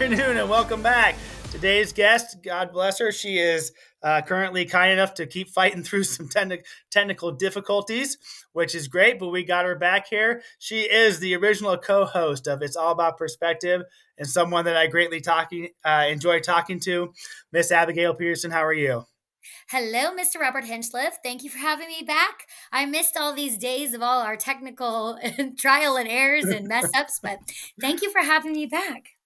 afternoon and welcome back. Today's guest, God bless her, she is uh, currently kind enough to keep fighting through some te- technical difficulties, which is great, but we got her back here. She is the original co host of It's All About Perspective and someone that I greatly talking, uh, enjoy talking to. Miss Abigail Peterson, how are you? Hello, Mr. Robert Hinchliffe. Thank you for having me back. I missed all these days of all our technical trial and errors and mess ups, but thank you for having me back.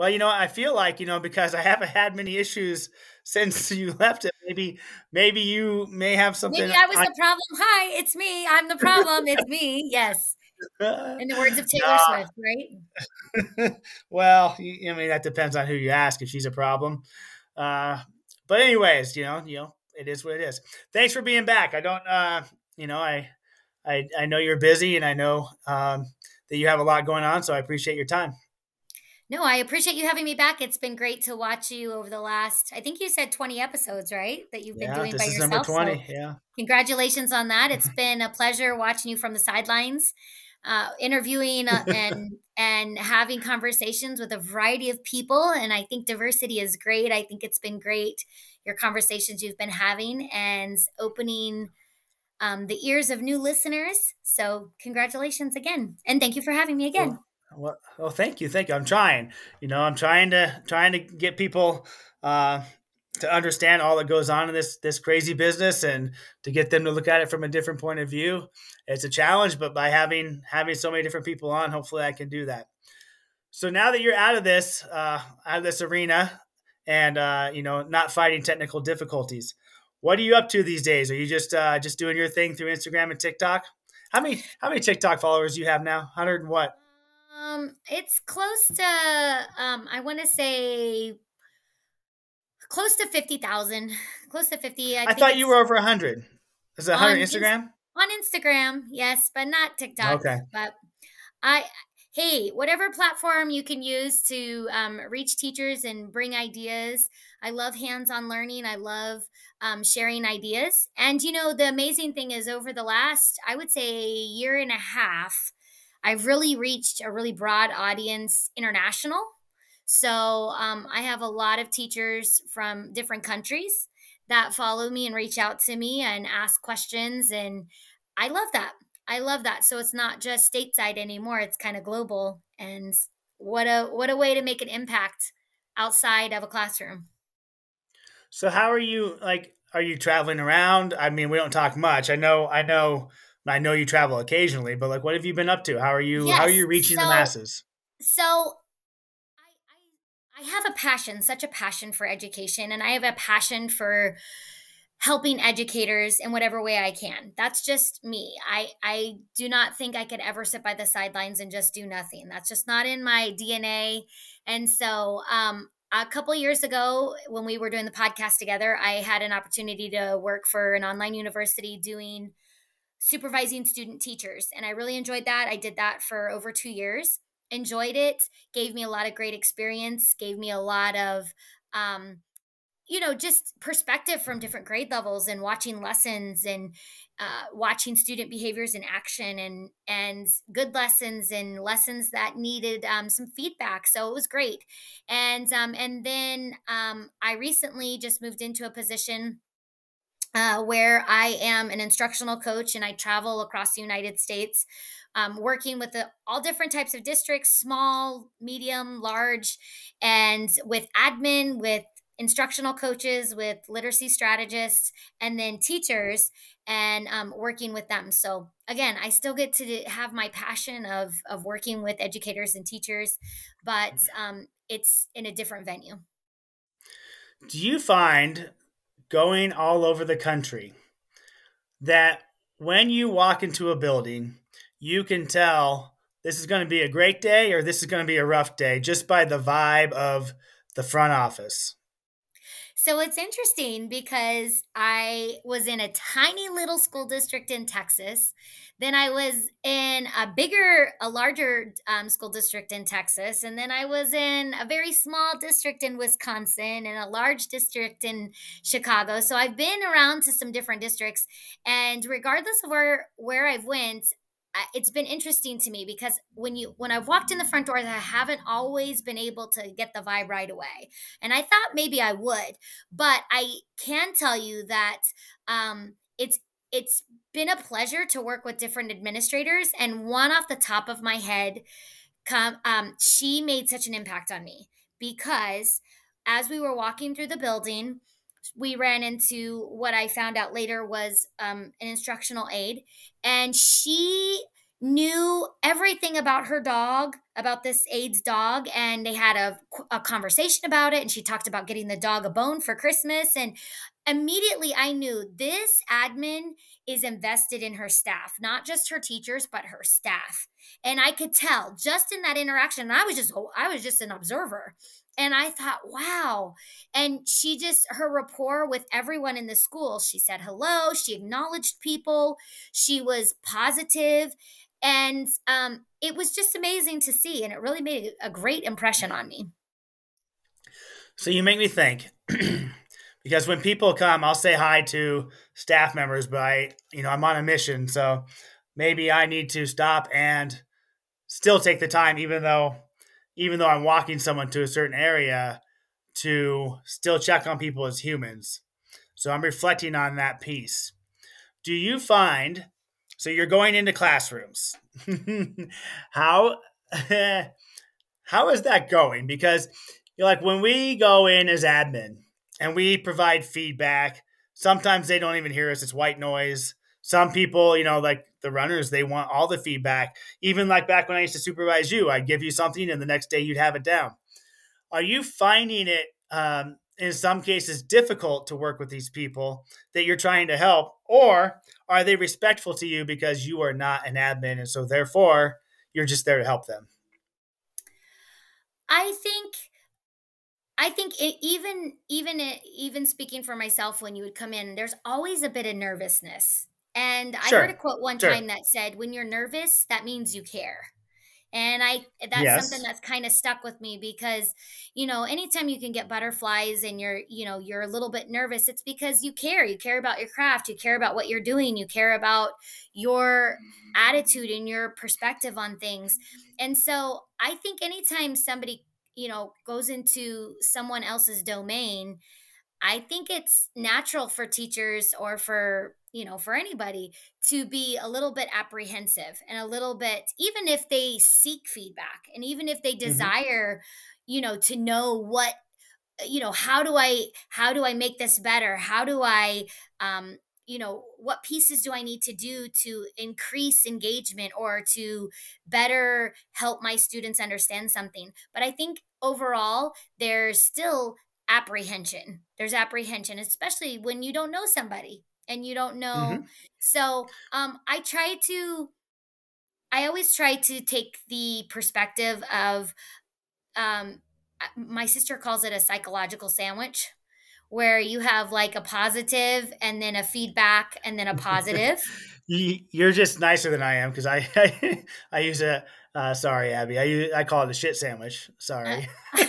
Well, you know, I feel like, you know, because I haven't had many issues since you left it, maybe maybe you may have something. Maybe I was the problem. Hi, it's me. I'm the problem. it's me. Yes. In the words of Taylor Swift, right? well, I mean that depends on who you ask if she's a problem. Uh, but anyways, you know, you know, it is what it is. Thanks for being back. I don't, uh, you know, I, I, I know you're busy, and I know um, that you have a lot going on, so I appreciate your time. No, I appreciate you having me back. It's been great to watch you over the last. I think you said twenty episodes, right? That you've been yeah, doing this by is yourself. Number twenty, so yeah. Congratulations on that. It's been a pleasure watching you from the sidelines, uh, interviewing uh, and and having conversations with a variety of people. And I think diversity is great. I think it's been great your conversations you've been having and opening um, the ears of new listeners. So congratulations again, and thank you for having me again. Well, well, well, thank you, thank you. I'm trying. You know, I'm trying to trying to get people uh, to understand all that goes on in this this crazy business and to get them to look at it from a different point of view. It's a challenge, but by having having so many different people on, hopefully, I can do that. So now that you're out of this uh, out of this arena, and uh, you know, not fighting technical difficulties, what are you up to these days? Are you just uh, just doing your thing through Instagram and TikTok? How many how many TikTok followers do you have now? Hundred and what? Um, it's close to um, I want to say close to fifty thousand, close to fifty. I, I thought you were over hundred. Is it hundred Instagram? on Instagram, yes, but not TikTok. Okay, but I hey, whatever platform you can use to um, reach teachers and bring ideas. I love hands on learning. I love um, sharing ideas. And, you know, the amazing thing is over the last, I would say, year and a half, I've really reached a really broad audience international. So um, I have a lot of teachers from different countries that follow me and reach out to me and ask questions. And I love that. I love that. So it's not just stateside anymore. It's kind of global. And what a what a way to make an impact outside of a classroom. So how are you like are you traveling around? I mean, we don't talk much. I know I know I know you travel occasionally, but like, what have you been up to? How are you? Yes, how are you reaching so, the masses? So, I, I I have a passion, such a passion for education, and I have a passion for helping educators in whatever way I can. That's just me. I I do not think I could ever sit by the sidelines and just do nothing. That's just not in my DNA. And so, um, a couple years ago when we were doing the podcast together, I had an opportunity to work for an online university doing supervising student teachers. And I really enjoyed that. I did that for over two years, enjoyed it, gave me a lot of great experience, gave me a lot of, um, you know, just perspective from different grade levels and watching lessons and uh, watching student behaviors in action and and good lessons and lessons that needed um, some feedback. So it was great. And um, and then um, I recently just moved into a position uh, where I am an instructional coach and I travel across the United States, um, working with the, all different types of districts small, medium, large, and with admin, with instructional coaches, with literacy strategists, and then teachers, and um, working with them. So, again, I still get to have my passion of, of working with educators and teachers, but um, it's in a different venue. Do you find going all over the country that when you walk into a building, you can tell this is going to be a great day or this is going to be a rough day just by the vibe of the front office. So it's interesting because I was in a tiny little school district in Texas. Then I was in a bigger, a larger um, school district in Texas. And then I was in a very small district in Wisconsin and a large district in Chicago. So I've been around to some different districts. And regardless of where, where I've went, it's been interesting to me because when you when I've walked in the front doors, I haven't always been able to get the vibe right away, and I thought maybe I would, but I can tell you that um, it's it's been a pleasure to work with different administrators, and one off the top of my head, come um, she made such an impact on me because as we were walking through the building we ran into what I found out later was um, an instructional aide, and she knew everything about her dog, about this aide's dog, and they had a, a conversation about it. And she talked about getting the dog a bone for Christmas. And immediately I knew this admin is invested in her staff, not just her teachers, but her staff. And I could tell just in that interaction. I was just I was just an observer. And I thought, wow. And she just, her rapport with everyone in the school, she said hello, she acknowledged people, she was positive, And um, it was just amazing to see. And it really made a great impression on me. So you make me think. because when people come, I'll say hi to staff members, but I, you know, I'm on a mission, so maybe I need to stop and still take the time, even though even though I'm walking someone to a certain area, to still check on people as humans. So I'm reflecting on that piece. Do you find so you're going into classrooms? how how is that going? Because you're like when we go in as admin and we provide feedback, sometimes they don't even hear us. It's white noise. Some people, you know, like the runners, they want all the feedback. Even like back when I used to supervise you, I'd give you something and the next day you'd have it down. Are you finding it um, in some cases difficult to work with these people that you're trying to help? Or are they respectful to you because you are not an admin and so therefore you're just there to help them? I think I think it, even even even speaking for myself when you would come in, there's always a bit of nervousness. And I heard a quote one sure. time that said, "When you're nervous, that means you care." And I that's yes. something that's kind of stuck with me because, you know, anytime you can get butterflies and you're, you know, you're a little bit nervous, it's because you care. You care about your craft, you care about what you're doing, you care about your attitude and your perspective on things. And so, I think anytime somebody, you know, goes into someone else's domain, I think it's natural for teachers or for you know, for anybody to be a little bit apprehensive and a little bit, even if they seek feedback and even if they mm-hmm. desire, mm-hmm. you know, to know what, you know, how do I, how do I make this better? How do I, um, you know, what pieces do I need to do to increase engagement or to better help my students understand something? But I think overall, there's still apprehension. There's apprehension, especially when you don't know somebody and you don't know. Mm-hmm. So um, I try to, I always try to take the perspective of, um, my sister calls it a psychological sandwich where you have like a positive and then a feedback and then a positive. You're just nicer than I am because I, I, I use a uh, sorry Abbie I use, I call it a shit sandwich. Sorry. Uh,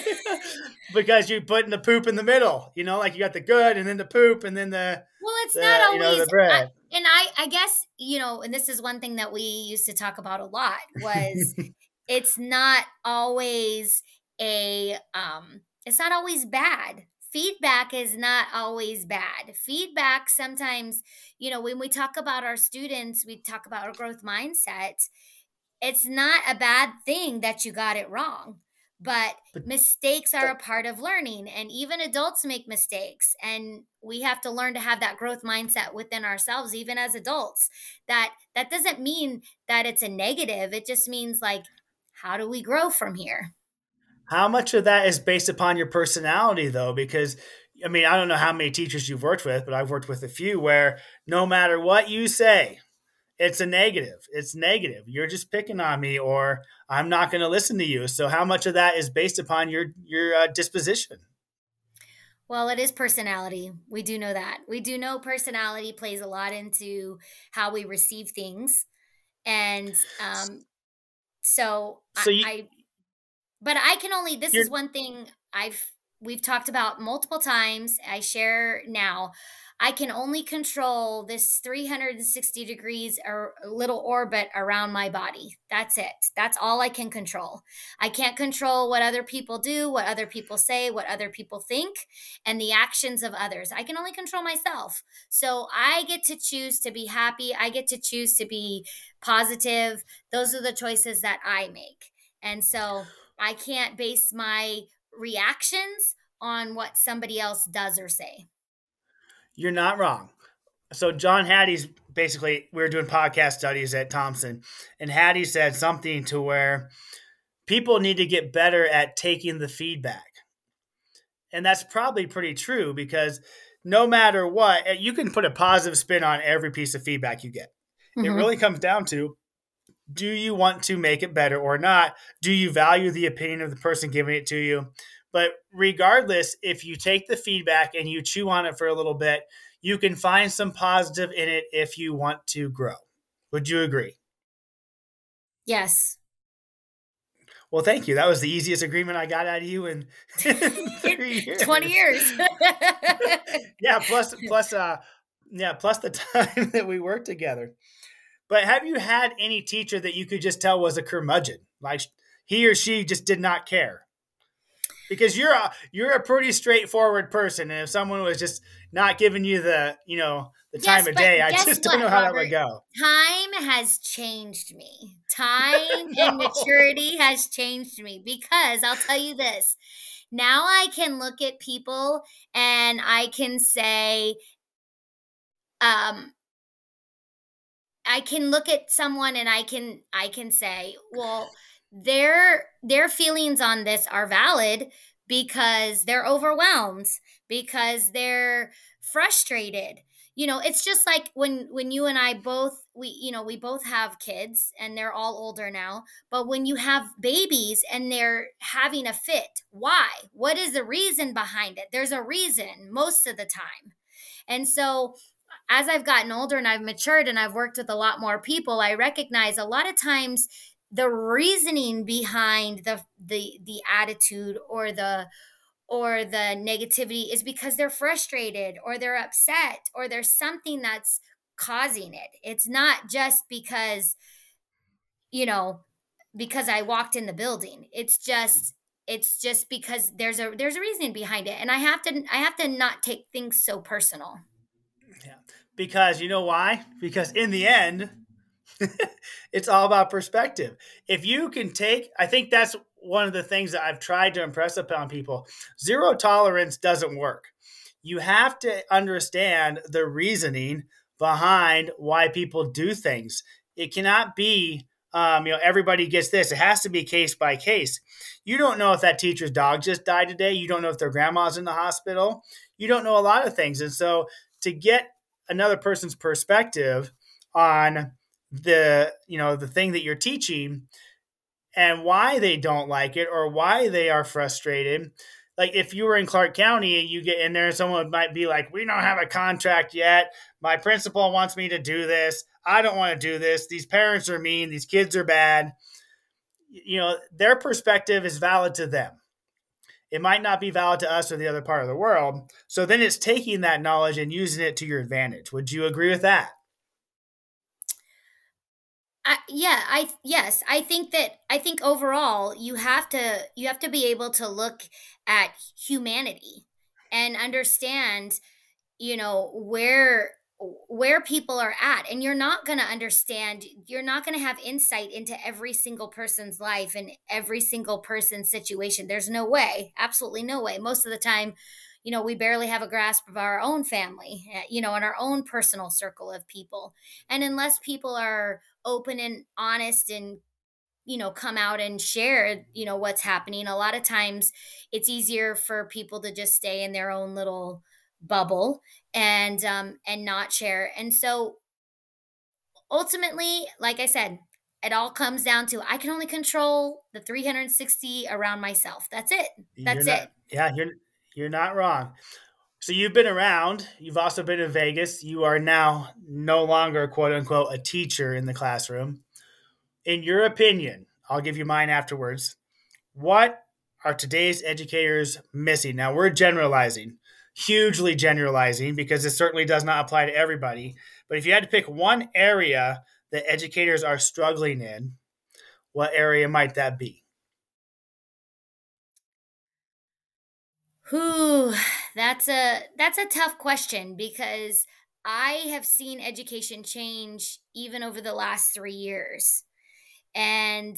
because you put in the poop in the middle. You know, like you got the good and then the poop and then the well, it's the, not always. You know, the bread. I, and I, I guess you know, and this is one thing that we used to talk about a lot was it's not always a um, it's not always bad. Feedback is not always bad. Feedback sometimes, you know, when we talk about our students, we talk about our growth mindset. It's not a bad thing that you got it wrong but, but mistakes are a part of learning and even adults make mistakes and we have to learn to have that growth mindset within ourselves even as adults. That that doesn't mean that it's a negative it just means like how do we grow from here? How much of that is based upon your personality though? Because i mean i don't know how many teachers you've worked with but i've worked with a few where no matter what you say it's a negative. It's negative. You're just picking on me, or I'm not going to listen to you. So, how much of that is based upon your your uh, disposition? Well, it is personality. We do know that. We do know personality plays a lot into how we receive things, and um, so, so I, you, I, but I can only. This is one thing I've we've talked about multiple times. I share now. I can only control this 360 degrees or little orbit around my body. That's it. That's all I can control. I can't control what other people do, what other people say, what other people think, and the actions of others. I can only control myself. So I get to choose to be happy. I get to choose to be positive. Those are the choices that I make. And so I can't base my reactions on what somebody else does or say. You're not wrong. So John Hattie's basically we were doing podcast studies at Thompson, and Hattie said something to where people need to get better at taking the feedback. And that's probably pretty true because no matter what, eh, you can put a positive spin on every piece of feedback you get. Mm-hmm. It really comes down to do you want to make it better or not? Do you value the opinion of the person giving it to you? But regardless, if you take the feedback and you chew on it for a little bit, you can find some positive in it if you want to grow. Would you agree? Yes. Well, thank you. That was the easiest agreement I got out of you in, years. 20 years. yeah, plus plus uh yeah, plus the time that we worked together. But have you had any teacher that you could just tell was a curmudgeon? Like he or she just did not care? Because you're a you're a pretty straightforward person, and if someone was just not giving you the you know the time yes, of day, I just don't know how Robert? that would go. Time has changed me. Time no. and maturity has changed me because I'll tell you this. Now I can look at people and I can say, um, I can look at someone and I can I can say, well, their their feelings on this are valid because they're overwhelmed because they're frustrated. You know it's just like when when you and i both we you know we both have kids and they're all older now but when you have babies and they're having a fit why? What is the reason behind it? There's a reason most of the time. And so as i've gotten older and i've matured and i've worked with a lot more people i recognize a lot of times the reasoning behind the the the attitude or the or the negativity is because they're frustrated or they're upset or there's something that's causing it. It's not just because you know because I walked in the building. It's just it's just because there's a there's a reason behind it and I have to I have to not take things so personal. Yeah. Because you know why? Because in the end it's all about perspective. If you can take, I think that's one of the things that I've tried to impress upon people. Zero tolerance doesn't work. You have to understand the reasoning behind why people do things. It cannot be, um, you know, everybody gets this. It has to be case by case. You don't know if that teacher's dog just died today. You don't know if their grandma's in the hospital. You don't know a lot of things. And so to get another person's perspective on the you know the thing that you're teaching and why they don't like it or why they are frustrated. Like if you were in clark county and you get in there someone might be like we don't have a contract yet. My principal wants me to do this. I don't want to do this. These parents are mean. These kids are bad. You know their perspective is valid to them. It might not be valid to us or the other part of the world. So then it's taking that knowledge and using it to your advantage. Would you agree with that I, yeah, I yes, I think that I think overall you have to you have to be able to look at humanity and understand, you know, where where people are at and you're not going to understand you're not going to have insight into every single person's life and every single person's situation. There's no way absolutely no way. Most of the time you know we barely have a grasp of our own family eh, you know in our own personal circle of people. And unless people are open and honest and you know come out and share you know what's happening a lot of times it's easier for people to just stay in their own little bubble and um and not share. And so ultimately like i said it all comes down to i can only control the 360 around myself. That's it. That's not, it. Yeah you're you're not wrong so you've been around. You've also been in Vegas. You are now no longer quote unquote a teacher in the classroom. In your opinion, I'll give you mine afterwards. What are today's educators missing? Now, we're generalizing, hugely generalizing, because it certainly does not apply to everybody. But if you had to pick one area that educators are struggling in, what area might that be? Whew, that's a that's a tough question because I have seen education change even over the last 3 years. And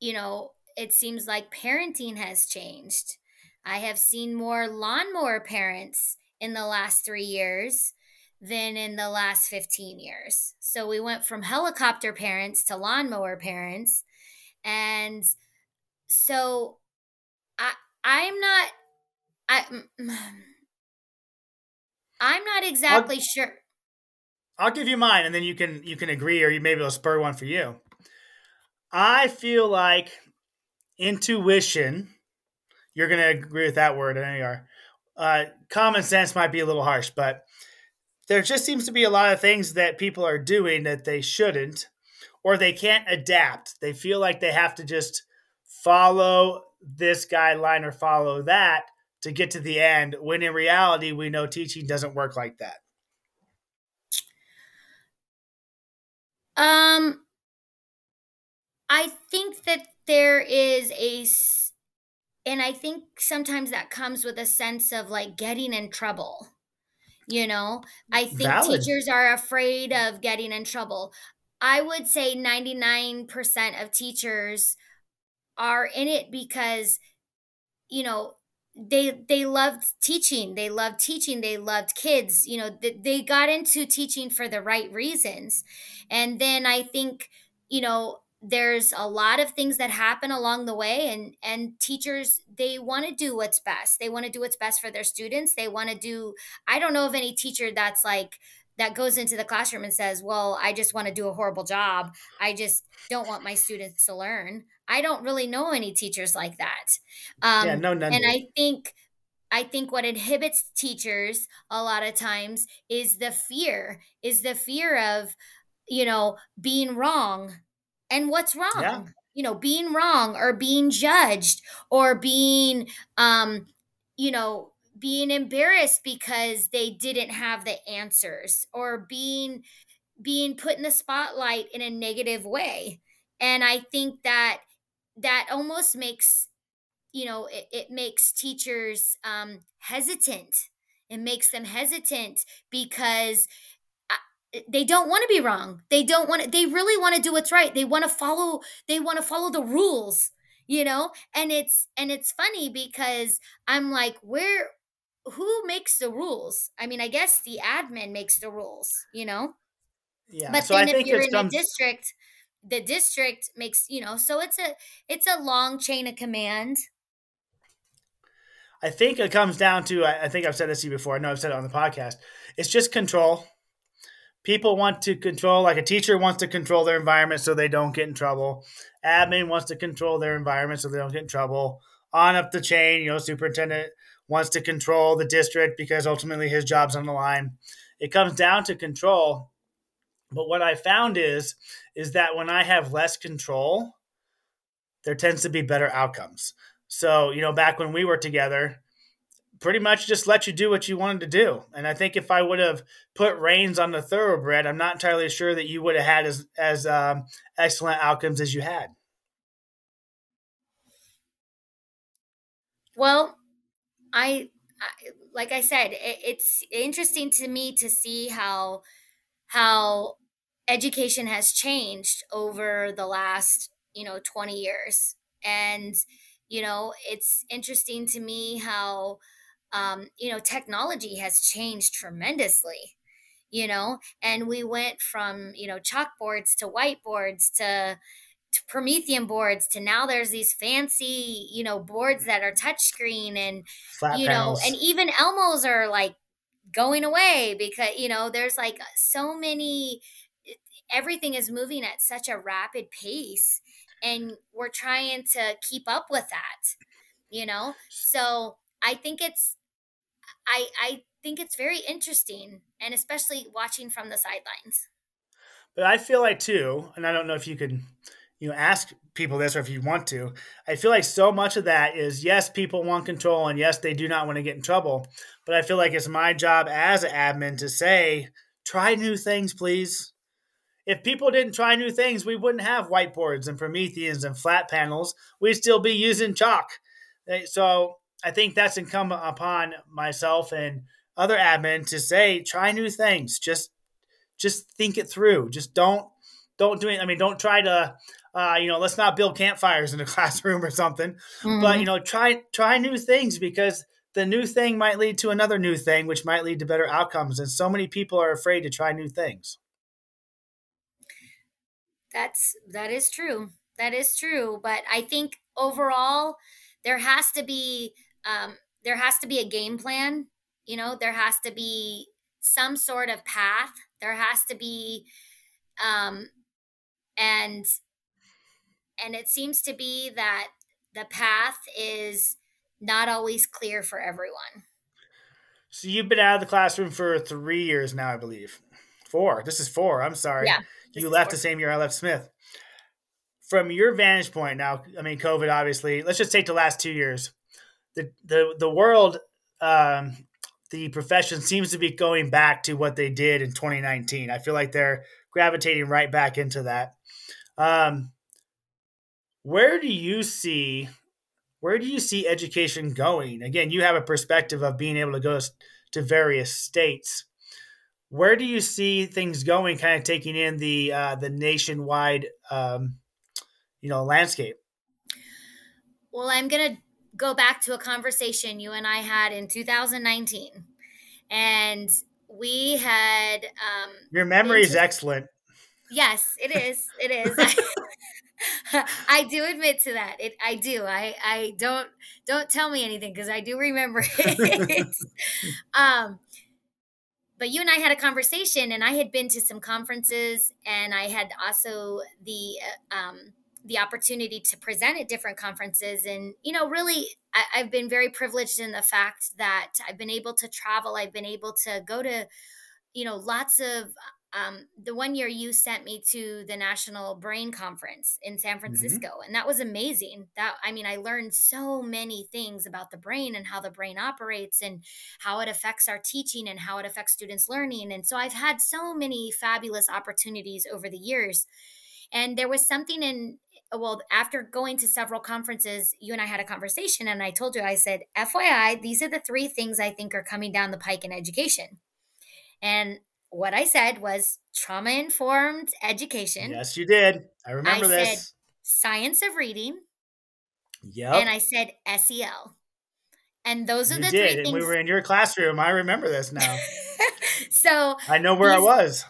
you know, it seems like parenting has changed. I have seen more lawnmower parents in the last 3 years than in the last 15 years. So we went from helicopter parents to lawnmower parents. And so I I'm not I I'm not exactly I'll, sure. I'll give you mine and then you can you can agree or you maybe it'll spur one for you. I feel like intuition, you're gonna agree with that word, I know you are. Uh, common sense might be a little harsh, but there just seems to be a lot of things that people are doing that they shouldn't or they can't adapt. They feel like they have to just follow this guideline or follow that to get to the end, when in reality, we know teaching doesn't work like that. Um, I think that there is a, and I think sometimes that comes with a sense of like getting in trouble you know, I think Valid. teachers are afraid of getting in trouble. I would say 99% of teachers are in it because, you know, they they loved teaching. They loved teaching. They loved kids. You know they, they got into teaching for the right reasons. And then i think you know there's a lot of things that happen along the way and and teachers they want to do what's best. They want to do what's best for their students. They want to do i don't know of any teacher that's like that goes into the classroom and says well i just want to do a horrible job. I just don't want my students to learn i don't really know any teachers like that. Um, yeah, no, none and i think I think what inhibits teachers a lot of times is the fear, is the fear of, you know, being wrong, and what's wrong? Yeah. you know being wrong or being judged or being um you know being embarrassed because they didn't have the answers or being being put in the spotlight in a negative way. And i think that that almost makes you know it, it makes teachers um hesitant. It makes them hesitant because they don't want to be wrong. They don't want to they really want to do what's right. They want to follow they want to follow the rules you know? And it's and it's funny because i'm like where who makes the rules? I mean i guess the admin makes the rules you know? Yeah but so then I if you're in comes- a district the district makes you know so it's a it's a long chain of command. I think it comes down to i think i've said this to you before i know i've said it on the podcast it's just control. People want to control like a teacher wants to control their environment so they don't get in trouble. Admin wants to control their environment so they don't get in trouble. On up the chain you know superintendent wants to control the district because ultimately his job's on the line. It comes down to control. But what i found is is that when i have less control there tends to be better outcomes so you know back when we were together pretty much just let you do what you wanted to do. And I think if I would have put reins on the thoroughbred, I'm not entirely sure that you would have had as as um, excellent outcomes as you had. Well, I, I like I said, it, it's interesting to me to see how how education has changed over the last you know 20 years and you know it's interesting to me how um, you know, technology has changed tremendously, you know, and we went from, you know, chalkboards to whiteboards to, to Promethean boards to now there's these fancy, you know, boards that are touchscreen and, Flat you panels. know, and even Elmos are like going away because, you know, there's like so many, everything is moving at such a rapid pace and we're trying to keep up with that, you know? So, I think it's I I think it's very interesting and especially watching from the sidelines. But I feel like too, and I don't know if you could you know ask people this or if you want to i feel like so much of that is yes people want control and yes they do not want to get in trouble but i feel like it's my job as an admin to say try new things please if people didn't try new things we wouldn't have whiteboards and prometheans and flat panels we'd still be using chalk eh, so i think that's incumbent upon myself and other admin to say try new things just just think it through just don't don't do it i mean don't try to uh, you know, let's not build campfires in a classroom or something. Mm-hmm. But you know, try try new things because the new thing might lead to another new thing, which might lead to better outcomes. And so many people are afraid to try new things. That's that is true. That is true. But I think overall, there has to be um, there has to be a game plan. You know, there has to be some sort of path. There has to be, um, and and it seems to be that the path is not always clear for everyone. So you've been out of the classroom for three years now, I believe. Four. This is four. I'm sorry. Yeah. You left the same year I left Smith. From your vantage point now, I mean, COVID, obviously. Let's just take the last two years. The the the world, um, the profession seems to be going back to what they did in 2019. I feel like they're gravitating right back into that. Um, where do you see where do you see education going? Again, you have a perspective of being able to go to various states. Where do you see things going? Kind of taking in the uh, the nationwide, um, you know, landscape. Well, I'm gonna go back to a conversation you and I had in 2019, and we had. Um, Your memory is excellent. Yes, it is. It is. I do admit to that. It I do. I I don't don't tell me anything because I do remember it. um but you and I had a conversation and I had been to some conferences and I had also the uh, um the opportunity to present at different conferences. And you know really I, i've been very privileged in the fact that i've been able to travel. I've been able to go to you know lots of um, the one year you sent me to the national brain conference in san mm-hmm. francisco mm-hmm. and that was amazing that i mean i learned so many things about the brain and how the brain operates and how it affects our teaching and how it affects students learning and so i've had so many fabulous opportunities over the years and there was something in well after going to several conferences you and i had a conversation and i told you i said fyi these are the three things i think are coming down the pike in education and what I said was trauma informed education. Yes, you did. I remember I this. science of reading. Yep. And I said SEL. And those are you the did. three things. we were in your classroom. I remember this now. so I know where these, I was.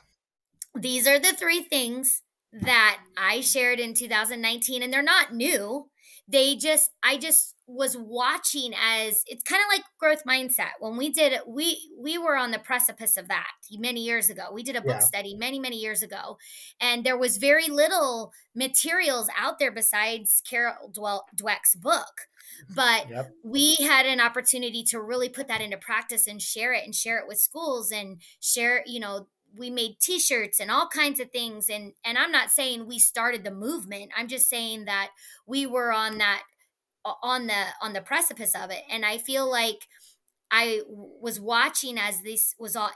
These are the three things that I shared in 2019, and they're not new. They just, I just was watching as it's kind of like growth mindset when we did we we were on the precipice of that many years ago we did a book yeah. study many many years ago and there was very little materials out there besides carol dweck's book but yep. we had an opportunity to really put that into practice and share it and share it with schools and share you know we made t-shirts and all kinds of things and and I'm not saying we started the movement I'm just saying that we were on that on the on the precipice of it. And i feel like i was watching as this was all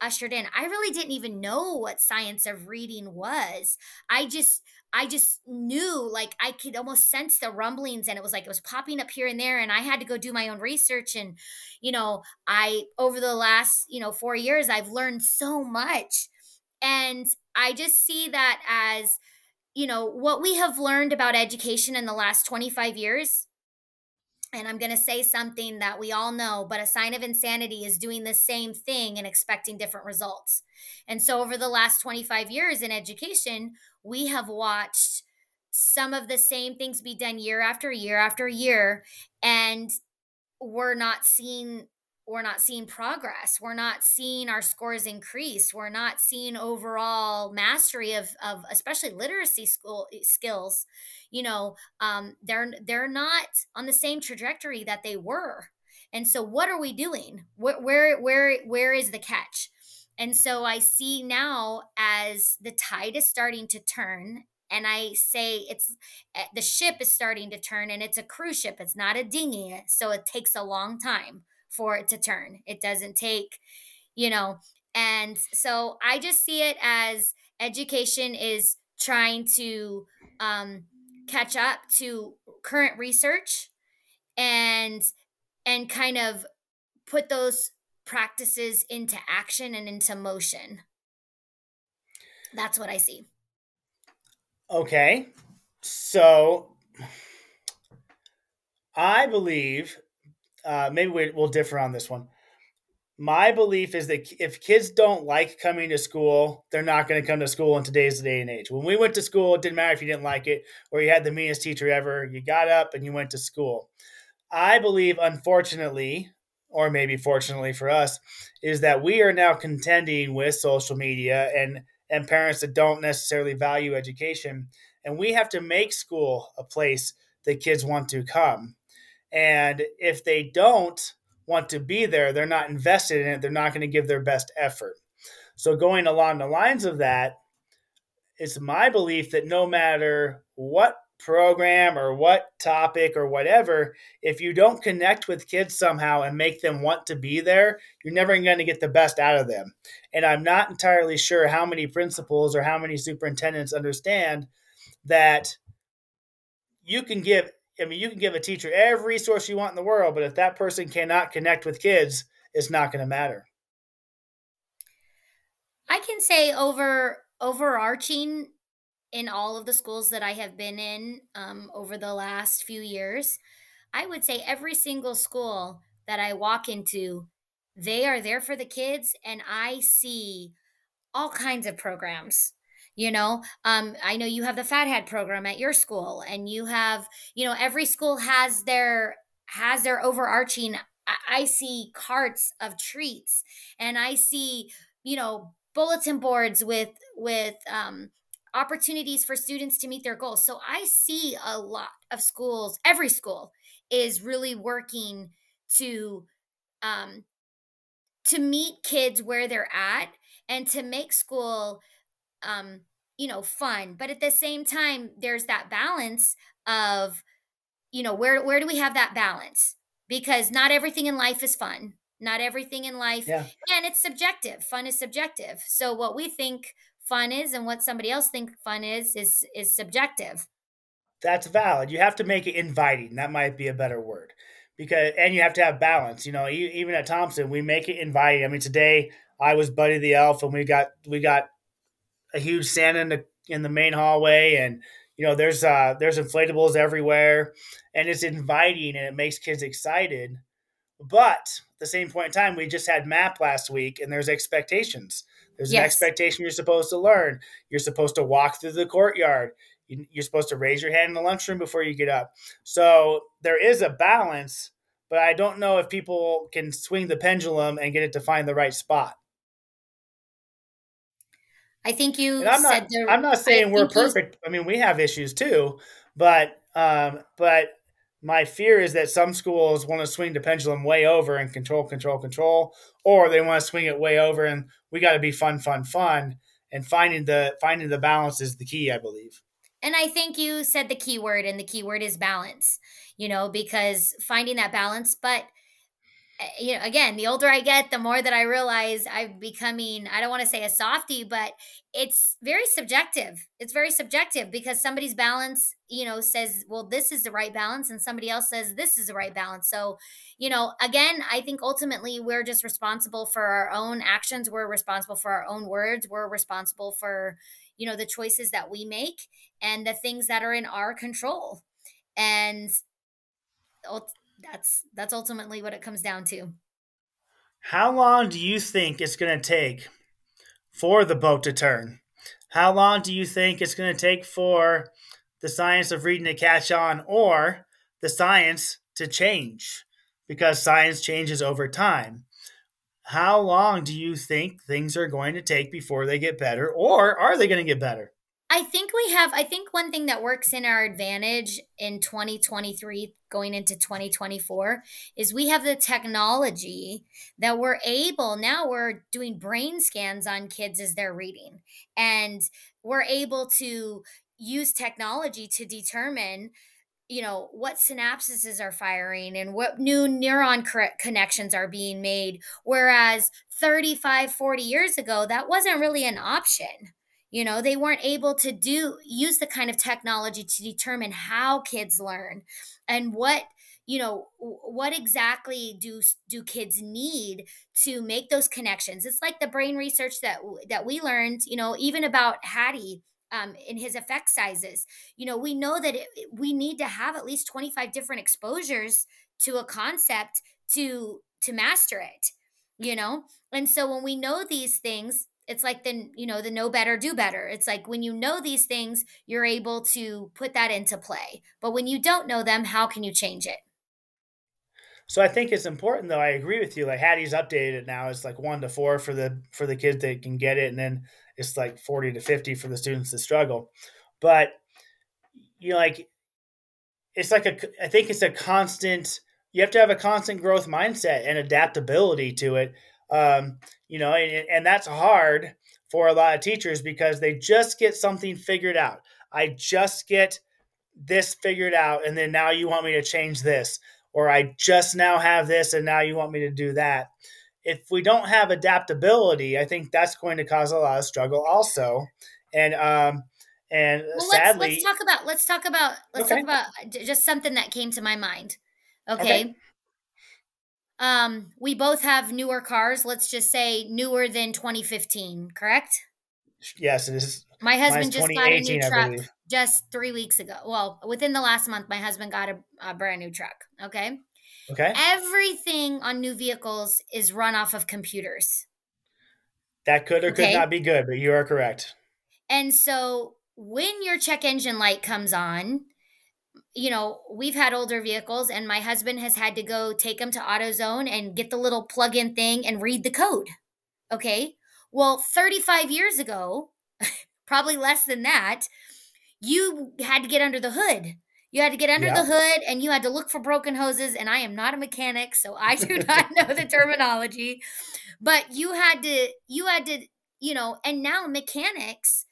ushered in. I really didn't even know what science of reading was. I just i just knew like i could almost sense the rumblings and it was like it was popping up here and there and i had to go do my own research. And you know i over the last you know 4 years i've learned so much. And i just see that as you know what we have learned about education in the last 25 years and I'm going to say something that we all know, but a sign of insanity is doing the same thing and expecting different results. And so, over the last 25 years in education, we have watched some of the same things be done year after year after year, and we're not seeing we're not seeing progress. We're not seeing our scores increase. We're not seeing overall mastery of, of especially literacy school eh, skills. You know um, they're they're not on the same trajectory that they were. And so what are we doing? Where where where, where is the catch? And so i see now as the tide is starting to turn and I say it's eh, the ship is starting to turn and it's a cruise ship, it's not a dinghy. So it takes a long time for it to turn. It doesn't take, you know, and so I just see it as education is trying to um, catch up to current research and and kind of put those practices into action and into motion. That's what I see. Okay. So I believe uh, maybe we, will differ on this one. My belief is that if kids don't like coming to school, they're not going to come to school in today's day and age. When we went to school, it didn't matter if you didn't like it or you had the meanest teacher ever. You got up and you went to school. I believe, unfortunately, or maybe fortunately for us, is that we are now contending with social media and and parents that don't necessarily value education, and we have to make school a place that kids want to come. And if they don't want to be there, they're not invested in it. They're not going to give their best effort. So going along the lines of that, it's my belief that no matter what program or what topic or whatever, if you don't connect with kids somehow and make them want to be there, you're never going to get the best out of them. And I'm not entirely sure how many principals or how many superintendents understand that you can give I mean you can give a teacher every resource you want in the world, but if that person cannot connect with kids, it's not going to matter. I can say over overarching in all of the schools that I have been in um, over the last few years, I would say every single school that I walk into, they are there for the kids, and I see all kinds of programs. You know, um, I know you have the Fat Hat program at your school, and you have, you know, every school has their has their overarching. I see carts of treats, and I see, you know, bulletin boards with with um, opportunities for students to meet their goals. So I see a lot of schools, every school is really working to um to meet kids where they're at and to make school um you know fun but at the same time there's that balance of you know where where do we have that balance? Because not everything in life is fun. Not everything in life yeah. and it's subjective. Fun is subjective. So what we think fun is and what somebody else think fun is is is subjective. That's valid. You have to make it inviting. That might be a better word. Because and you have to have balance you know even at thompson we make it inviting. I mean today i was buddy the elf and we got we got a huge santa in the in the main hallway and you know there's uh there's inflatables everywhere and it's inviting and it makes kids excited but at the same point in time we just had map last week and there's expectations there's yes. an expectation you're supposed to learn. You're supposed to walk through the courtyard. You're supposed to raise your hand in the lunchroom before you get up. So there is a balance, but I don't know if people can swing the pendulum and get it to find the right spot. I think you. And I'm not. The, I'm not saying we're perfect. I mean, we have issues too, but um, but my fear is that some schools want to swing the pendulum way over and control, control, control, or they want to swing it way over and we got to be fun, fun, fun. And finding the finding the balance is the key, I believe. And I think you said the key word, and the key word is balance. You know, because finding that balance, but Eh, you know, again, the older I get, the more that I realize I'm becoming, I don't want to say a softy, but it's very subjective. It's very subjective because somebody's balance, you know, says, well, this is the right balance, and somebody else says this is the right balance. So, you know, again, I think ultimately we're just responsible for our own actions. We're responsible for our own words. We're responsible for, you know, the choices that we make and the things that are in our control. And that's that's ultimately what it comes down to. How long do you think it's going to take for the boat to turn? How long do you think it's going to take for the science of reading to catch on or the science to change? Because science changes over time. How long do you think things are going to take before they get better, or are they going to get better? I think we have, I think one thing that works in our advantage in 2023 going into 2024 is we have the technology that we're able, now we're doing brain scans on kids as they're reading. And we're able to, use technology to determine you know what synapses are firing and what new neuron connections are being made whereas 35 40 years ago that wasn't really an option you know they weren't able to do use the kind of technology to determine how kids learn and what you know what exactly do do kids need to make those connections it's like the brain research that that we learned you know even about hattie um, in his effect sizes. You know, we know that it, we need to have at least 25 different exposures to a concept to to master it, you know? And so when we know these things, it's like the you know the know better do better it's like when you know these things you're able to put that into play but when you don't know them how can you change it so I think it's important though. I agree with you. Like Hattie's updated it now. It's like one to four for the for the kids that can get it, and then it's like 40 to 50 for the students that struggle. But you know, like it's like a I think it's a constant you have to have a constant growth mindset and adaptability to it. Um, you know, and, and that's hard for a lot of teachers because they just get something figured out. I just get this figured out, and then now you want me to change this, or I just now have this, and now you want me to do that if we don't have adaptability, I think that's going to cause a lot of struggle also. And um and well, sadly let's, let's talk about let's talk about let's okay. talk about just something that came to my mind. Okay? okay. Um we both have newer cars, let's just say newer than 2015, correct? Yes, it is. My husband just got a new truck just 3 weeks ago. Well, within the last month my husband got a, a brand new truck, okay? Okay. Everything on new vehicles is run off of computers. That could or okay? could not be good, but you are correct. And so when your check engine light comes on, you know, we've had older vehicles and my husband has had to go take them to AutoZone and get the little plug-in thing and read the code. Okay? Well, 35 years ago, probably less than that, you had to get under the hood you had to get under yeah. the hood and you had to look for broken hoses. And I am not a mechanic, so I do not know the terminology. But you had to, you had to, you know, and now mechanics,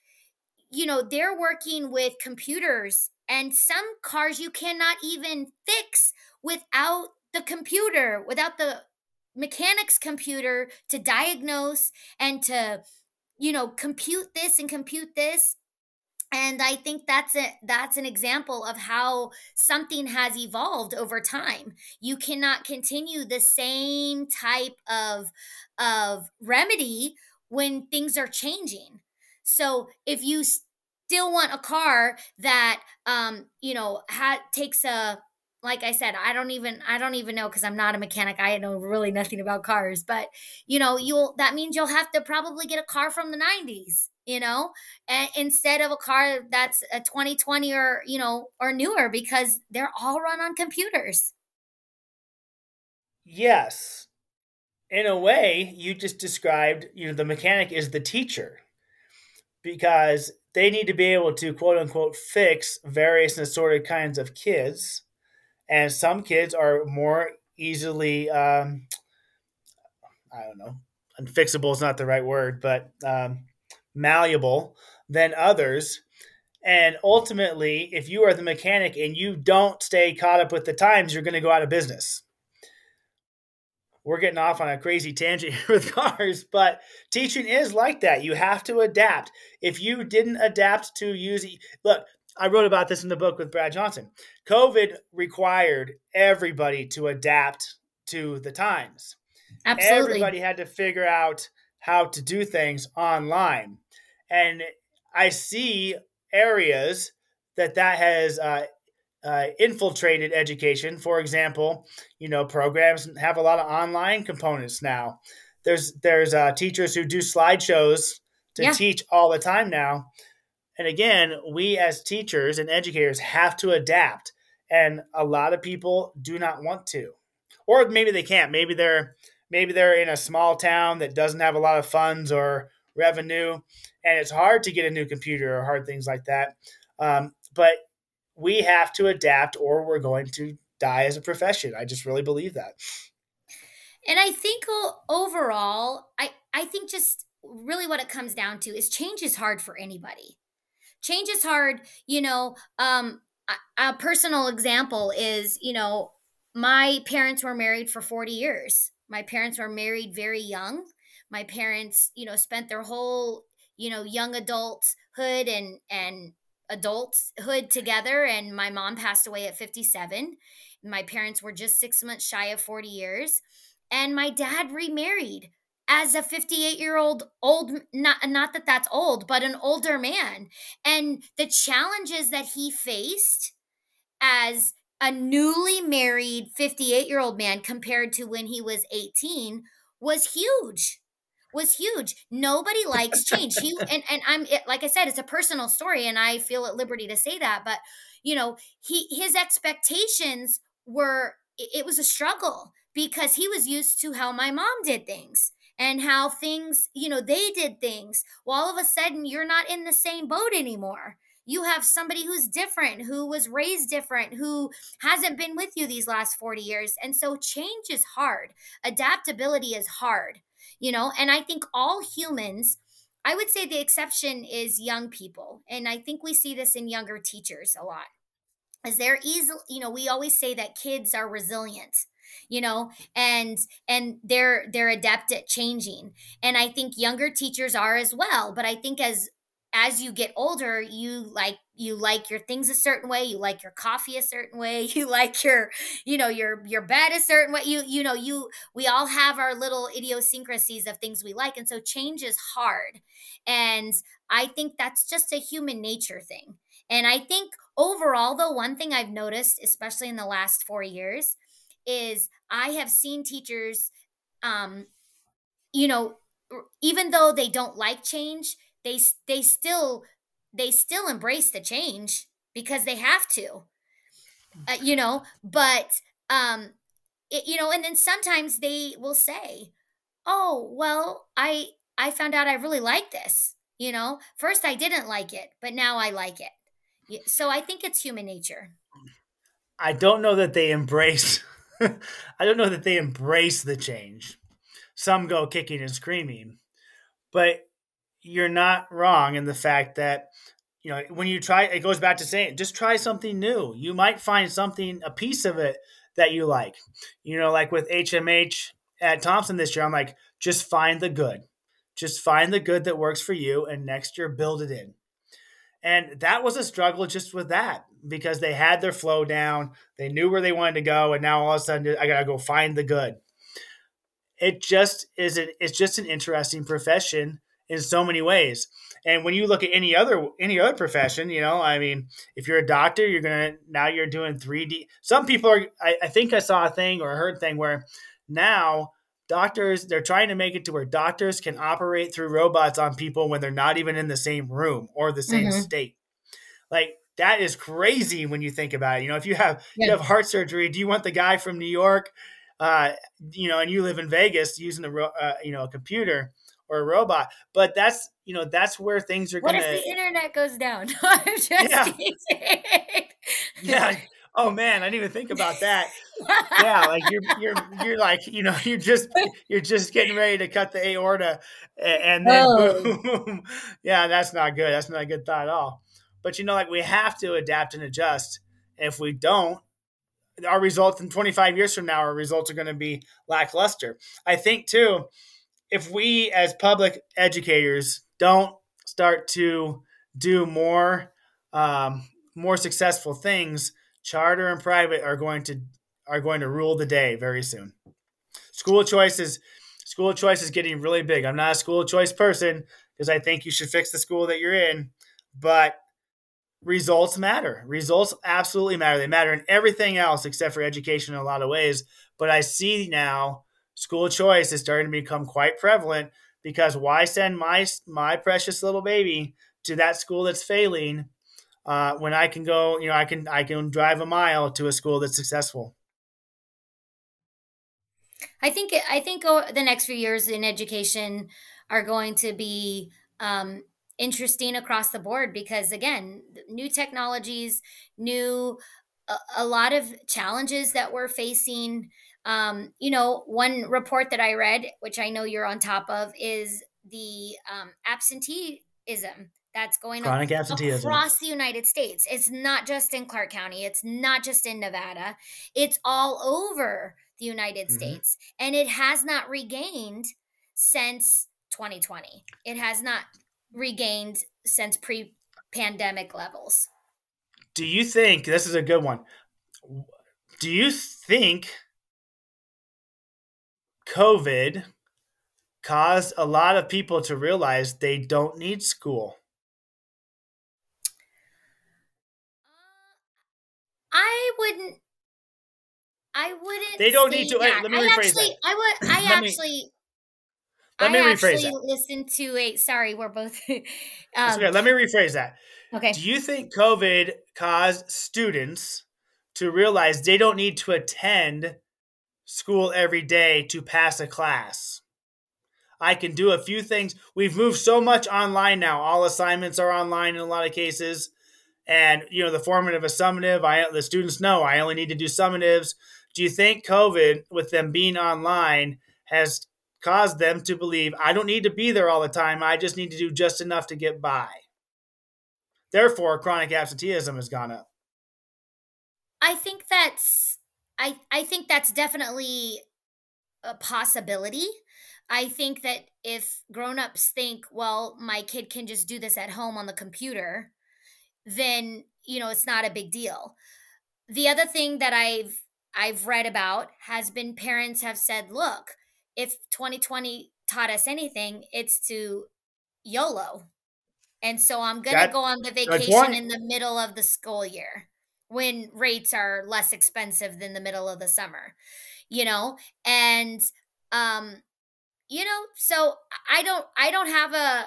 you know, they're working with computers and some cars you cannot even fix without the computer, without the mechanic's computer to diagnose and to, you know, compute this and compute this. And i think that's a that's an example of how something has evolved over time. You cannot continue the same type of of remedy when things are changing. So if you still want a car that um you know ha- takes a like I said, I don't even I don't even know because I'm not a mechanic. I know really nothing about cars, but you know, you'll that means you'll have to probably get a car from the 90s you know, and instead of a car that's a 2020 or, you know, or newer because they're all run on computers. Yes. In a way, you just described, you know, the mechanic is the teacher because they need to be able to quote unquote fix various and assorted kinds of kids. And some kids are more easily, um, I don't know, unfixable is not the right word, but um, malleable than others. And ultimately, if you are the mechanic and you don't stay caught up with the times, you're going to go out of business. We're getting off on a crazy tangent with cars, but teaching is like that. You have to adapt. If you didn't adapt to using, look, I wrote about this in the book with Brad Johnson. COVID required everybody to adapt to the times. Absolutely. Everybody had to figure out how to do things online. And I see areas that that has uh, uh, infiltrated education. For example, you know, programs have a lot of online components now. There's there's uh, teachers who do slideshows to yeah. teach all the time now. And again, we as teachers and educators have to adapt. And a lot of people do not want to, or maybe they can't. Maybe they're maybe they're in a small town that doesn't have a lot of funds or revenue, and it's hard to get a new computer or hard things like that. Um, but we have to adapt, or we're going to die as a profession. I just really believe that. And I think overall, I I think just really what it comes down to is change is hard for anybody. change is hard you know um a, a personal example is you know my parents were married for 40 years my parents were married very young my parents you know spent their whole you know young adulthood and and adulthood together and my mom passed away at 57 my parents were just six months shy of 40 years. And my dad remarried as a 58 year old old not not that that's old but an older man. And the challenges that he faced as a newly married 58 year old man compared to when he was 18 was huge was huge nobody likes change he and, and i'm it, like i said it's a personal story and i feel at liberty to say that but you know he his expectations were it was a struggle because he was used to how my mom did things and how things, you know, they did things. Well, all of a sudden, you're not in the same boat anymore. You have somebody who's different, who was raised different, who hasn't been with you these last 40 years. And so change is hard. Adaptability is hard, you know, and I think all humans, I would say the exception is young people. And I think we see this in younger teachers a lot. Is they're easy, you know, we always say that kids are resilient you know and and they're they're adept at changing and i think younger teachers are as well but i think as as you get older you like you like your things a certain way you like your coffee a certain way you like your you know your your bed a certain way you you know you we all have our little idiosyncrasies of things we like and so change is hard. And i think that's just a human nature thing. And i think overall though one thing i've noticed especially in the last 4 years is I have seen teachers, um, you know, even though they don't like change, they they still they still embrace the change because they have to, uh, you know. But um, it, you know, and then sometimes they will say, "Oh, well, I I found out I really like this." You know, first I didn't like it, but now I like it. So I think it's human nature. I don't know that they embrace I don't know that they embrace the change. Some go kicking and screaming, but you're not wrong in the fact that you know when you try it goes back to saying just try something new you might find something a piece of it that you like you know like with hmh at thompson this year i'm like just find the good just find the good that works for you and next year build it in and that was a struggle just with that because they had their flow down. They knew where they wanted to go. And now all of a sudden, I got to go find the good. It just is, an, it's just an interesting profession in so many ways. And when you look at any other any other profession, you know, I mean, if you're a doctor, you're gonna now you're doing 3D. Some people are. I, I think I saw a thing or a heard thing where now doctors they're trying to make it to where doctors can operate through robots on people when they're not even in the same room or the same mm-hmm. state like that is crazy when you think about it you know if you have yeah. you have heart surgery do you want the guy from new york uh, you know and you live in vegas using the uh, you know a computer or a robot but that's you know that's where things are what gonna if the internet goes down yeah. yeah oh man, I didn't even think about that. yeah, like you're you're you're like you know you're just you're just getting ready to cut the aorta, and then oh. boom, yeah, that's not good. That's not a good thought at all. But you know, like we have to adapt and adjust. If we don't, our results in 25 years from now, our results are going to be lackluster. I think too, if we as public educators don't start to do more um, more successful things, charter and private are going to are going to rule the day very soon. School choice is school choice is getting really big. I'm not a school choice person because I think you should fix the school that you're in, but results matter. Results absolutely matter. They matter in everything else except for education in a lot of ways. But I see now school choice is starting to become quite prevalent because why send my my precious little baby to that school that's failing uh, when I can go, you know, I can I can drive a mile to a school that's successful. I think I think the next few years in education are going to be um, interesting across the board because again, new technologies, new a, a lot of challenges that we're facing. Um, you know, one report that I read, which I know you're on top of, is the um, absenteeism that's going Chronic absenteeism. across the United States. It's not just in Clark County, it's not just in Nevada, it's all over the United Mhm. States. And it has not regained since 2020. It has not regained since pre pandemic levels. Do you think this is a good one? Do you think COVID caused a lot of people to realize they don't need school? I wouldn't. I wouldn't. They don't need to- wait, let me I rephrase actually, that. I would. I Let me- actually. let me I rephrase actually that. listened to a. Sorry, we're both. Um, okay. Let me rephrase that. okay. Do you think COVID caused students to realize they don't need to attend school every day to pass a class? I can do a few things. We've moved so much online now. All assignments are online in a lot of cases. And you know, the formative, summative, I the students know I only need to do summatives. Do you think COVID, with them being online, has caused them to believe I don't need to be there all the time. I just need to do just enough to get by. Therefore, chronic absenteeism has gone up. I think that's I I think that's definitely a possibility. I think that if grown-ups think, well, my kid can just do this at home on the computer, then, you know, it's not a big deal. The other thing that I've I've read about has been parents have said, look, if 2020 taught us anything, it's to YOLO. And so I'm going to go on the vacation in the middle of the school year when rates are less expensive than the middle of the summer. You know, and um you know, so I don't I don't have a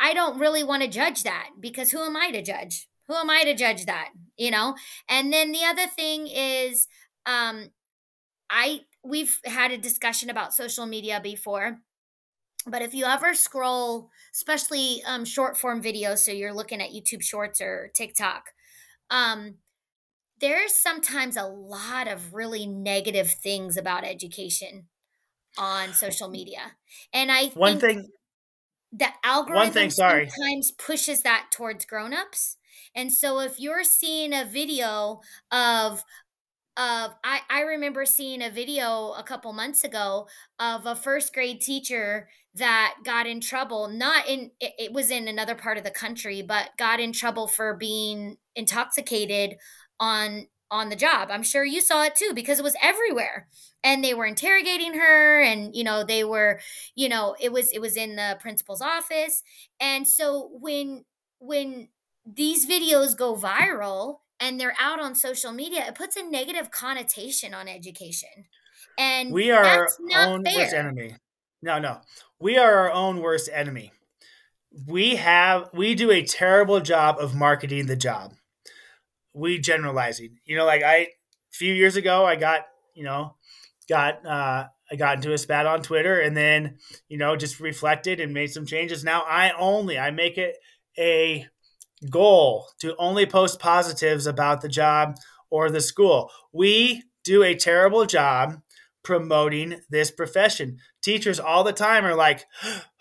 I don't really want to judge that because who am I to judge? Who am I to judge that? You know? And then the other thing is um I we've had a discussion about social media before. But if you ever scroll, especially um, short form videos, so you're looking at YouTube Shorts or TikTok, um, there's sometimes a lot of really negative things about education on social media, and I One think thing, the algorithm one thing, sorry. sometimes pushes that towards grown-ups and so if you're seeing a video of of I, I remember seeing a video a couple months ago of a first grade teacher that got in trouble not in it, it was in another part of the country but got in trouble for being intoxicated on on the job i'm sure you saw it too because it was everywhere and they were interrogating her and you know they were you know it was it was in the principal's office and so when when these videos go viral and they're out on social media it puts a negative connotation on education and we are our own fair. worst enemy. No, no. We are our own worst enemy. We have we do a terrible job of marketing the job. We generalizing. You know, like I a few years ago I got, you know, got uh I got into a spat on Twitter and then, you know, just reflected and made some changes. Now I only I make it a goal to only post positives about the job or the school. We do a terrible job promoting this profession. Teachers all the time are like,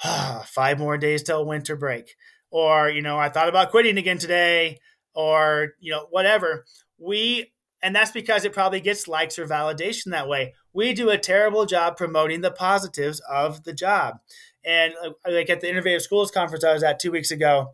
ah, five more days till winter break. Or, you know, I thought about quitting again today, or, you know, whatever. We, and that's because it probably gets likes or validation that way. We do a terrible job promoting the positives of the job. And uh, like at the Innovative Schools Conference I was at two weeks ago,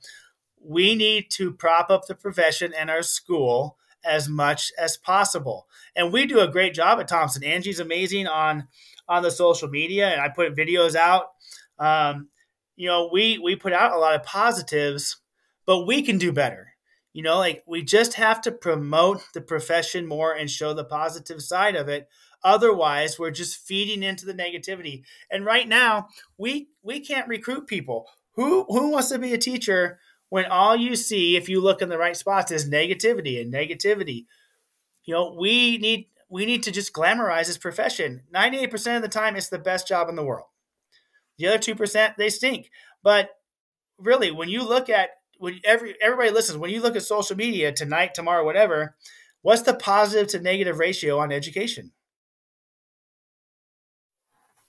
we need to prop up the profession and our school as much as possible. And we do a great job at Thompson. Angie's amazing on on the social media, and I put videos out. Um, you know, we we put out a lot of positives, but we can do better. You know, like we just have to promote the profession more and show the positive side of it. Otherwise, we're just feeding into the negativity. And right now, we we can't recruit people. Who who wants to be a teacher when all you see, if you look in the right spots, is negativity and negativity. You know, we need we need to just glamorize this profession. Ninety eight percent of the time, it's the best job in the world. The other two percent, they stink. But really, when you look at when every everybody listens, when you look at social media tonight, tomorrow, whatever, what's the positive to negative ratio on education?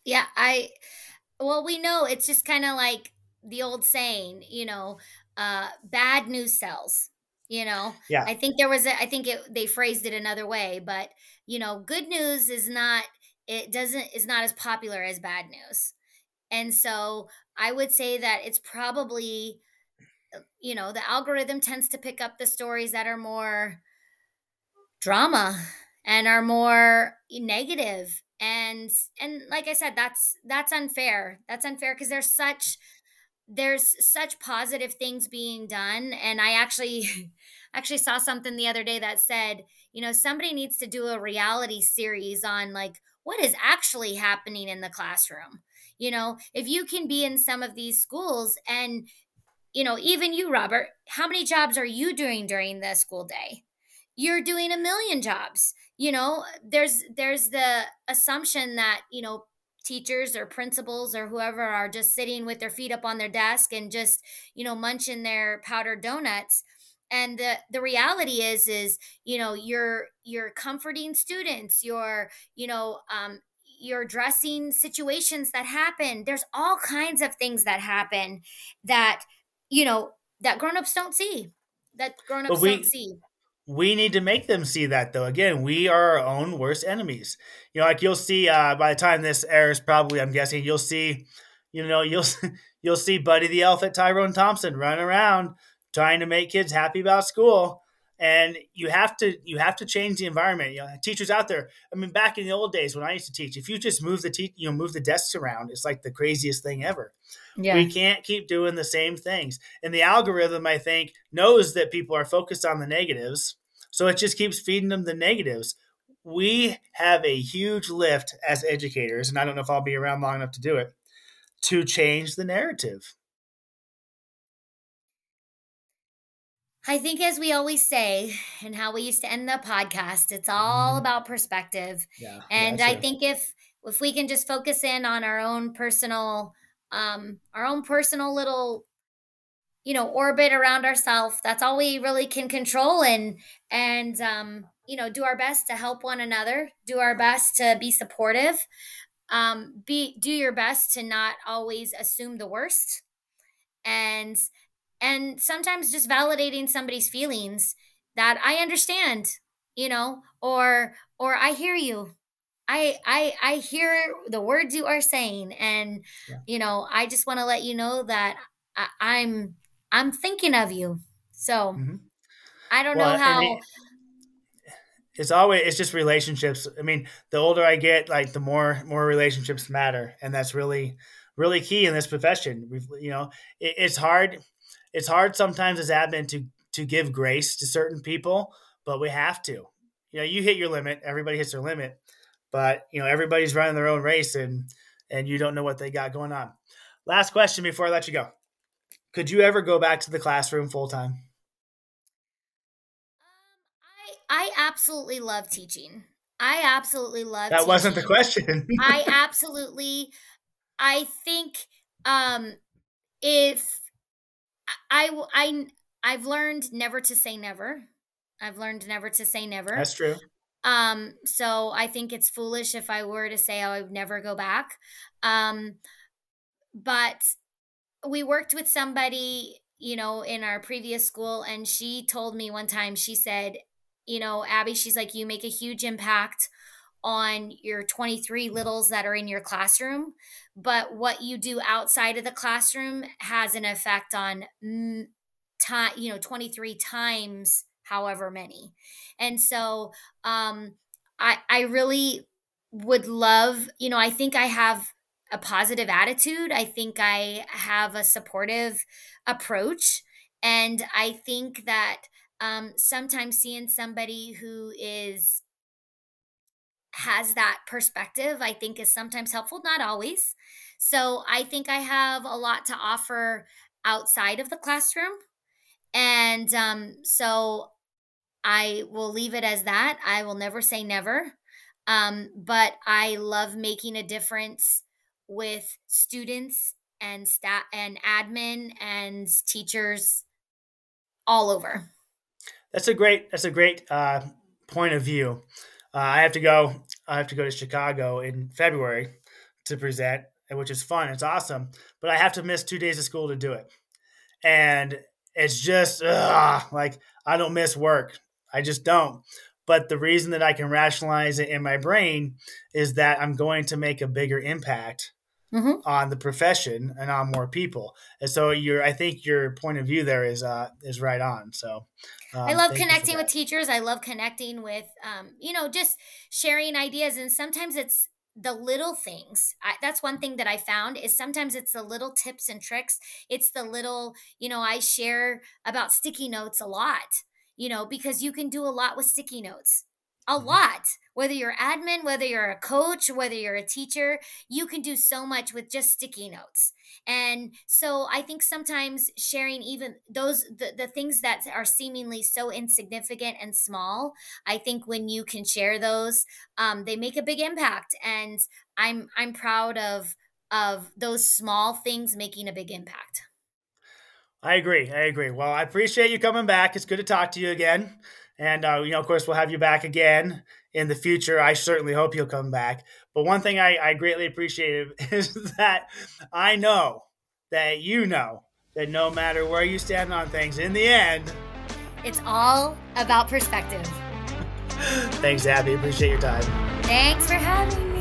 Yeah, I well, we know it's just kind of like the old saying, you know, uh, bad news sells. You know, Yeah. I think there was a, I think it, they phrased it another way, but you know, good news is not, it doesn't, is not as popular as bad news. And so I would say that it's probably, you know, the algorithm tends to pick up the stories that are more drama and are more negative. And and like i said that's that's unfair. That's unfair because there's such there's such positive things being done. And i actually actually saw something the other day that said you know somebody needs to do a reality series on like what is actually happening in the classroom. You know if you can be in some of these schools and you know even you robert how many jobs are you doing during the school day? You're doing a million jobs you know? There's there's the assumption that you know teachers or principals or whoever are just sitting with their feet up on their desk and just you know munching their powdered donuts. And the the reality is is you know you're you're comforting students you're you know um you're addressing situations that happen. There's all kinds of things that happen that you know that grown-ups don't see. That grown-ups we, don't see. we need to make them see that though. Again we are our own worst enemies. You know like you'll see uh, by the time this airs probably i'm guessing you'll see you know you'll you'll see buddy the elf at tyrone thompson run around trying to make kids happy about school. And you have to you have to change the environment. You know teachers out there i mean back in the old days when i used to teach if you just move the te- you know move the desks around it's like the craziest thing ever yeah. we can't keep doing the same things and the algorithm i think knows that people are focused on the negatives so it just keeps feeding them the negatives we have a huge lift as educators and i don't know if i'll be around long enough to do it to change the narrative I think, as we always say, and how we used to end the podcast, it's all mm. about perspective. Yeah, and I think if if we can just focus in on our own personal, um, our own personal little, you know, orbit around ourselves, that's all we really can control, and and um, you know, do our best to help one another, do our best to be supportive, um, be do your best to not always assume the worst, and and sometimes just validating somebody's feelings that I understand, you know, or or I hear you. I I I hear the words you are saying and yeah. you know, I just want to let you know that I, I'm I'm thinking of you. So mm-hmm. I don't well, know how it, it's always it's just relationships. I mean, the older I get, like the more more relationships matter, and that's really really key in this profession. We've you know, it, it's hard it's hard sometimes as admin to to give grace to certain people, but we have to. You know, you hit your limit. Everybody hits their limit, but you know everybody's running their own race, and and you don't know what they got going on. Last question before I let you go: Could you ever go back to the classroom full time? Um, I I absolutely love teaching. I absolutely love. That teaching. wasn't the question. I absolutely. I think um, if I I I've learned never to say never. I've learned never to say never. That's true. Um, so I think it's foolish if I were to say I would never go back. Um, but we worked with somebody, you know, in our previous school, and she told me one time, she said, you know, Abbie, she's like, you make a huge impact on your 23 littles that are in your classroom, but what you do outside of the classroom has an effect on time, you know, 23 times however many. And so um I I really would love, you know, I think I have a positive attitude. I think I have a supportive approach and I think that um, sometimes seeing somebody who is has that perspective, I think is sometimes helpful, not always. So I think I have a lot to offer outside of the classroom. And um, so I will leave it as that. I will never say never. Um, but I love making a difference with students and staff and admin and teachers all over. That's a great. That's a great uh, point of view. Uh, I have to go. I have to go to Chicago in February to present, which is fun. It's awesome, but I have to miss two days of school to do it. And it's just ugh, like I don't miss work. I just don't. But the reason that I can rationalize it in my brain is that I'm going to make a bigger impact mm-hmm. on the profession and on more people. And so your I think your point of view there is uh is right on. So um, I love connecting with teachers. I love connecting with um you know just sharing ideas and sometimes it's the little things. I, that's one thing that i found is sometimes it's the little tips and tricks. It's the little you know i share about sticky notes a lot you know because you can do a lot with sticky notes a mm-hmm. lot. Whether you're admin whether you're a coach whether you're a teacher you can do so much with just sticky notes. And so i think sometimes sharing even those the, the things that are seemingly so insignificant and small i think when you can share those um, they make a big impact. And i'm i'm proud of of those small things making a big impact. I agree. I agree. Well i appreciate you coming back. It's good to talk to you again and, uh, you know, of course, we'll have you back again in the future. I certainly hope you'll come back. But one thing I, I greatly appreciate is that I know that you know that no matter where you stand on things, in the end, it's all about perspective. Thanks, Abbie. Appreciate your time. Thanks for having me.